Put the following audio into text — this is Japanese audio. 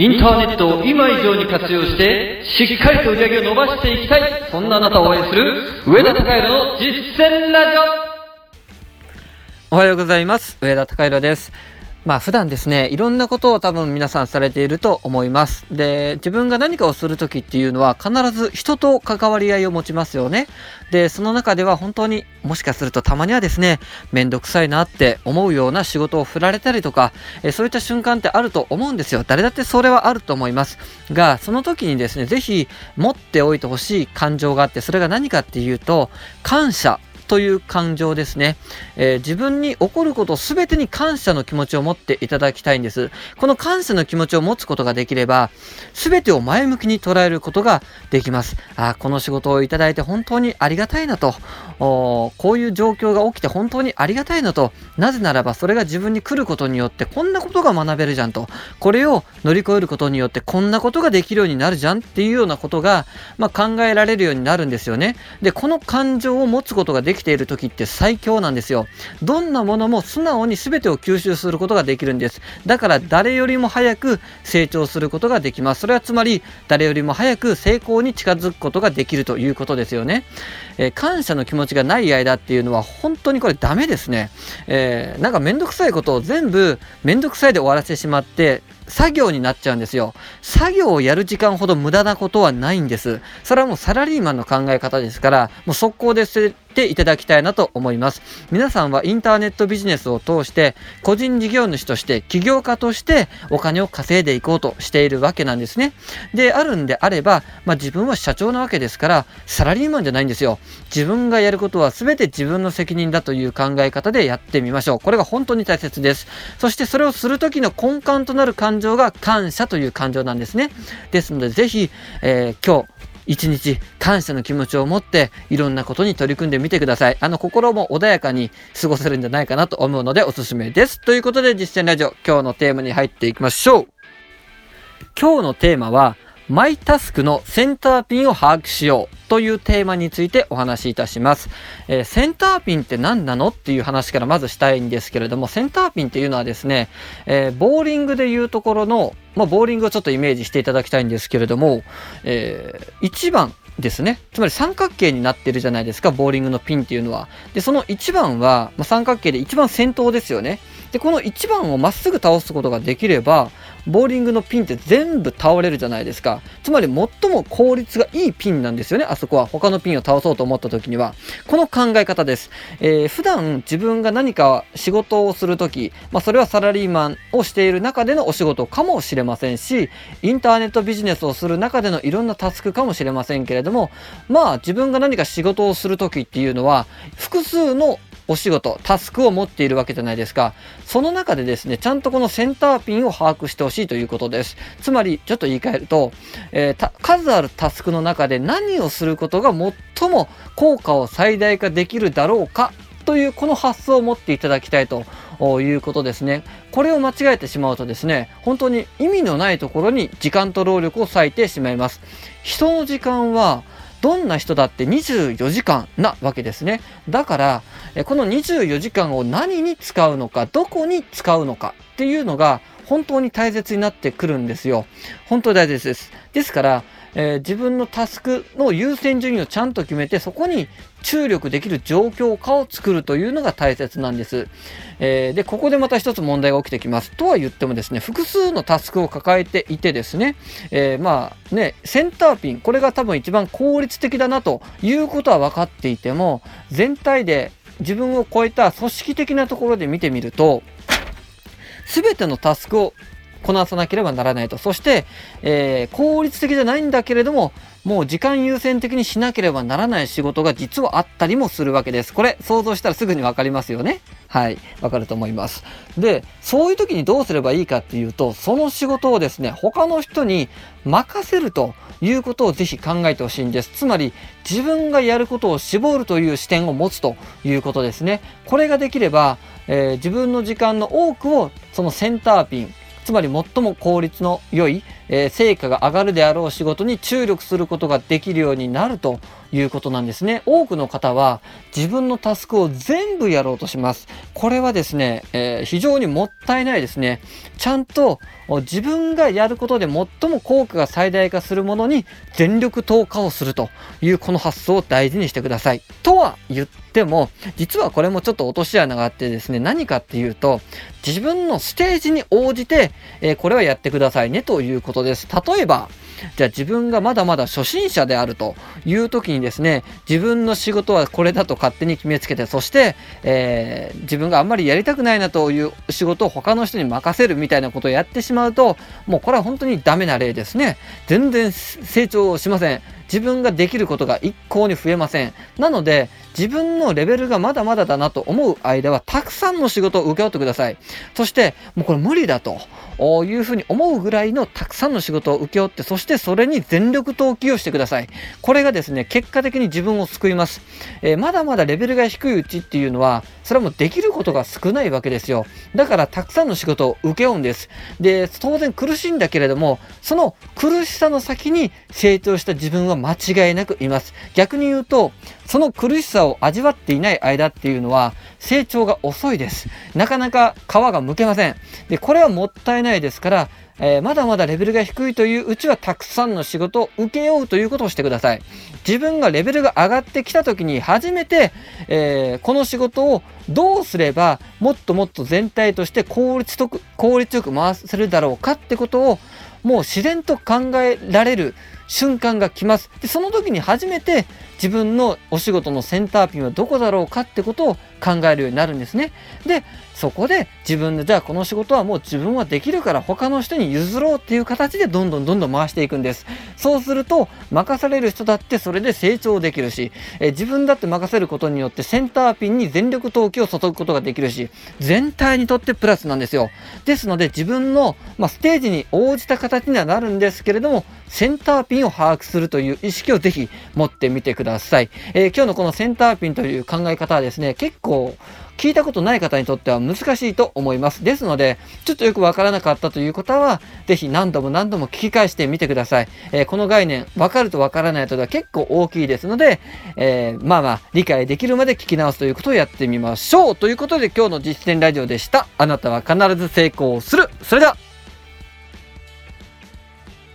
インターネットを今以上に活用して、しっかりと売り上げを伸ばしていきたい、そんなあなたを応援する、上田隆弘の実践ラジオおはようございます。上田隆弘です。まあ普段ですね、いろんなことを多分皆さんされていると思います。で、自分が何かをするときっていうのは必ず人と関わり合いを持ちますよね。で、その中では本当にもしかするとたまにはですね、めんどくさいなって思うような仕事を振られたりとか、えそういった瞬間ってあると思うんですよ。誰だってそれはあると思います。が、その時にですね、ぜひ持っておいてほしい感情があって、それが何かっていうと、感謝という感情ですね、えー自分に起こることすべてに感謝の気持ちを持っていただきたいんです。この感謝の気持ちを持つことができれば、すべてを前向きに捉えることができます。あこの仕事をいただいて本当にありがたいなと、おこういう状況が起きて本当にありがたいなと、なぜならばそれが自分に来ることによってこんなことが学べるじゃんと、これを乗り越えることによってこんなことができるようになるじゃんっていうようなことが、まあ、考えられるようになるんですよね。で、この感情を持つことができている時って最強なんですよ。どんなものも素直に全てを吸収することができるんです。だから誰よりも早く成長することができます。それはつまり誰よりも早く成功に近づくことができるということですよね。えー感謝の気持ちがない間っていうのは本当にこれダメですね。えーなんかめんどくさいことを全部めんどくさいで終わらせてしまって作業になっちゃうんですよ。作業をやる時間ほど無駄なことはないんです。それはもうサラリーマンの考え方ですから、もう速攻で捨てていただきたいなと思います。皆さんはインターネットビジネスを通して、個人事業主として、起業家としてお金を稼いでいこうとしているわけなんですね。で、あるんであれば、まあ自分は社長なわけですから、サラリーマンじゃないんですよ。自分がやることは全て自分の責任だという考え方でやってみましょう。これが本当に大切です。そしてそれをする時の根幹となる感情が感謝という感情なんですね。ですので、ぜひ、えー今日、一日感謝の気持ちを持っていろんなことに取り組んでみてください。あの心も穏やかに過ごせるんじゃないかなと思うのでおすすめです。ということで実践ラジオ今日のテーマに入っていきましょう。今日のテーマはマイタスクのセンターピンを把握しようというテーマについてお話しいたします。えーセンターピンって何なのっていう話からまずしたいんですけれども、センターピンっていうのはですね、えーボーリングでいうところの、まあ、ボーリングをちょっとイメージしていただきたいんですけれども、え1番ですね。つまり三角形になってるじゃないですか、ボーリングのピンっていうのは。で、その1番は、まあ、三角形で一番先頭ですよね。で、この1番をまっすぐ倒すことができれば、ボーリングのピンって全部倒れるじゃないですか。つまり最も効率がいいピンなんですよね、あそこは。他のピンを倒そうと思った時には。この考え方です。えー普段自分が何か仕事をする時、まあそれはサラリーマンをしている中でのお仕事かもしれませんし、インターネットビジネスをする中でのいろんなタスクかもしれませんけれども、まあ自分が何か仕事をする時っていうのは、複数のお仕事、タスクを持っているわけじゃないですか。その中でですね、ちゃんとこのセンターピンを把握してほしいということです。つまり、ちょっと言い換えると、えー数あるタスクの中で何をすることが最も効果を最大化できるだろうかというこの発想を持っていただきたいということですね。これを間違えてしまうとですね、本当に意味のないところに時間と労力を割いてしまいます。人の時間はどんな人だって24時間なわけですね。だから、えこの24時間を何に使うのか、どこに使うのかっていうのが本当に大切になってくるんですよ。本当に大切です。ですから、えー自分のタスクの優先順位をちゃんと決めて、そこに注力できる状況下を作るというのが大切なんです。えーで、ここでまた一つ問題が起きてきます。とは言ってもですね、複数のタスクを抱えていてですね、えーまあね、センターピン、これが多分一番効率的だなということは分かっていても、全体で自分を超えた組織的なところで見てみると、すべてのタスクをこなさなければならないと。そして、えー効率的じゃないんだけれども、もう時間優先的にしなければならない仕事が実はあったりもするわけです。これ想像したらすぐにわかりますよね。はい。わかると思います。で、そういう時にどうすればいいかっていうと、その仕事をですね、他の人に任せるということをぜひ考えてほしいんです。つまり、自分がやることを絞るという視点を持つということですね。これができれば、えー自分の時間の多くをそのセンターピン、つまり最も効率の良い、えー、成果が上がるであろう仕事に注力することができるようになるということなんですね。多くの方は自分のタスクを全部やろうとします。これはですね、えー、非常にもったいないですね。ちゃんと自分がやることで最も効果が最大化するものに全力投下をするというこの発想を大事にしてください。とは言っても、実はこれもちょっと落とし穴があってですね、何かっていうと、自分のステージに応じて、えー、これはやってくださいねということです。例えば、じゃあ自分がまだまだ初心者であるという時にですね、自分の仕事はこれだと勝手に決めつけて、そして、えー、自分があんまりやりたくないなという仕事を他の人に任せるみたいなことをやってしまうと、もうこれは本当にダメな例ですね。全然成長しません。自分ができることが一向に増えません。なので、自分のレベルがまだまだだなと思う間は、たくさんの仕事を請け負ってください。そして、もうこれ無理だというふうに思うぐらいのたくさんの仕事を請け負って、そしてそれに全力投球をしてください。これがですね、結果的に自分を救います。えー、まだまだレベルが低いうちっていうのは、それはもうできることが少ないわけですよ。だから、たくさんの仕事を請け負うんです。で、当然苦しいんだけれども、その苦しさの先に成長した自分は間違いなくいます。逆に言うと、その苦しさを味わっていない間っていうのは成長が遅いです。なかなか皮が剥けません。で、これはもったいないですから、えー、まだまだレベルが低いといううちはたくさんの仕事を請け負うということをしてください。自分がレベルが上がってきた時に初めて、えー、この仕事をどうすればもっともっと全体として効率とく効率よく回せるだろうかってことをもう自然と考えられる瞬間が来ます。で、その時に初めて自分のお仕事のセンターピンはどこだろうかってことを考えるようになるんですね。で、そこで自分でじゃあこの仕事はもう自分はできるから他の人に譲ろうっていう形でどんどんどんどん回していくんです。そうすると任される人だってそれで成長できるし、え自分だって任せることによってセンターピンに全力投球を注ぐことができるし、全体にとってプラスなんですよ。ですので自分の、まあ、ステージに応じた形にはなるんですけれども、センターピンを把握するという意識をぜひ持ってみてください。えー、今日のこのセンターピンという考え方はですね、結構聞いたことない方にとっては難しいと思います。ですので、ちょっとよくわからなかったという方は、ぜひ何度も何度も聞き返してみてください。えー、この概念、わかるとわからないとでは結構大きいですので、えー、まあまあ、理解できるまで聞き直すということをやってみましょう。ということで今日の実践ラジオでした。あなたは必ず成功する。それでは、